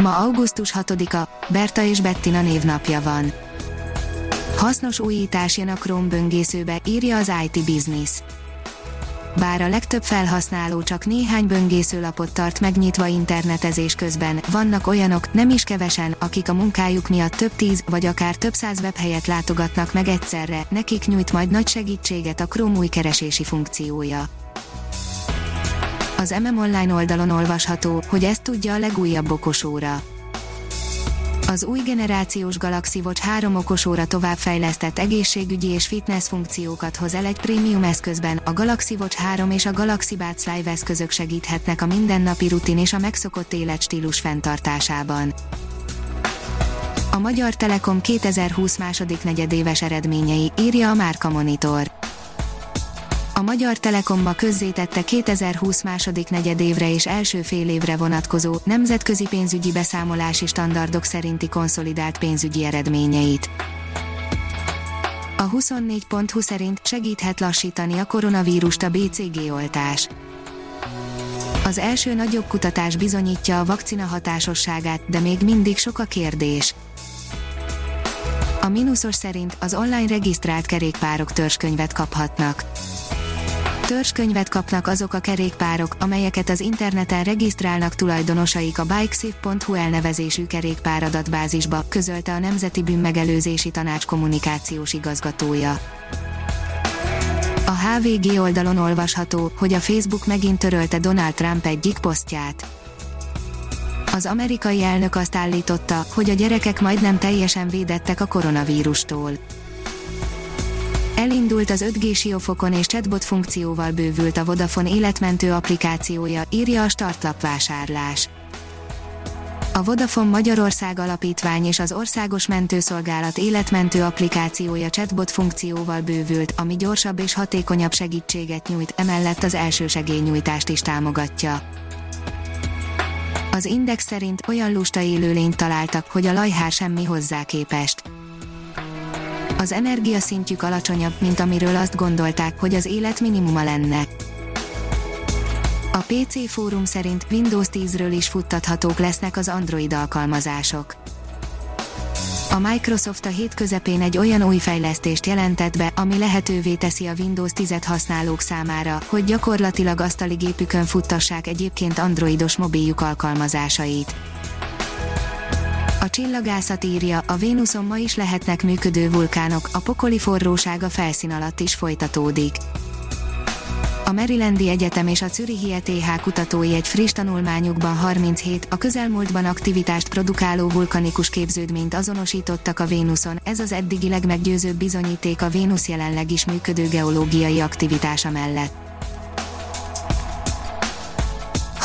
Ma augusztus 6-a, Berta és Bettina névnapja van. Hasznos újítás jön a Chrome böngészőbe, írja az IT Business. Bár a legtöbb felhasználó csak néhány böngészőlapot tart megnyitva internetezés közben, vannak olyanok, nem is kevesen, akik a munkájuk miatt több tíz, vagy akár több száz webhelyet látogatnak meg egyszerre, nekik nyújt majd nagy segítséget a Chrome új keresési funkciója. Az MM Online oldalon olvasható, hogy ezt tudja a legújabb okosóra. Az új generációs Galaxy Watch 3 okosóra továbbfejlesztett egészségügyi és fitness funkciókat hoz el egy prémium eszközben, a Galaxy Watch 3 és a Galaxy Buds Live eszközök segíthetnek a mindennapi rutin és a megszokott életstílus fenntartásában. A Magyar Telekom 2020 második negyedéves eredményei, írja a Márka Monitor a Magyar Telekomba közzétette 2020 második negyedévre és első fél évre vonatkozó nemzetközi pénzügyi beszámolási standardok szerinti konszolidált pénzügyi eredményeit. A 24.20 szerint segíthet lassítani a koronavírust a BCG oltás. Az első nagyobb kutatás bizonyítja a vakcina hatásosságát, de még mindig sok a kérdés. A mínuszos szerint az online regisztrált kerékpárok törzskönyvet kaphatnak törzskönyvet kapnak azok a kerékpárok, amelyeket az interneten regisztrálnak tulajdonosaik a bikesafe.hu elnevezésű kerékpár adatbázisba, közölte a Nemzeti Bűnmegelőzési Tanács kommunikációs igazgatója. A HVG oldalon olvasható, hogy a Facebook megint törölte Donald Trump egyik posztját. Az amerikai elnök azt állította, hogy a gyerekek majdnem teljesen védettek a koronavírustól Elindult az 5G siófokon és chatbot funkcióval bővült a Vodafone életmentő applikációja, írja a startlap vásárlás. A Vodafone Magyarország Alapítvány és az Országos Mentőszolgálat életmentő applikációja chatbot funkcióval bővült, ami gyorsabb és hatékonyabb segítséget nyújt, emellett az segélynyújtást is támogatja. Az Index szerint olyan lusta élőlényt találtak, hogy a lajhár semmi hozzá képest az energiaszintjük alacsonyabb, mint amiről azt gondolták, hogy az élet minimuma lenne. A PC fórum szerint Windows 10-ről is futtathatók lesznek az Android alkalmazások. A Microsoft a hét közepén egy olyan új fejlesztést jelentett be, ami lehetővé teszi a Windows 10-et használók számára, hogy gyakorlatilag asztali gépükön futtassák egyébként androidos mobiljuk alkalmazásait. A csillagászat írja, a Vénuszon ma is lehetnek működő vulkánok, a pokoli forróság a felszín alatt is folytatódik. A Marylandi Egyetem és a Zürichi ETH kutatói egy friss tanulmányukban 37, a közelmúltban aktivitást produkáló vulkanikus képződményt azonosítottak a Vénuszon, ez az eddigi legmeggyőzőbb bizonyíték a Vénusz jelenleg is működő geológiai aktivitása mellett.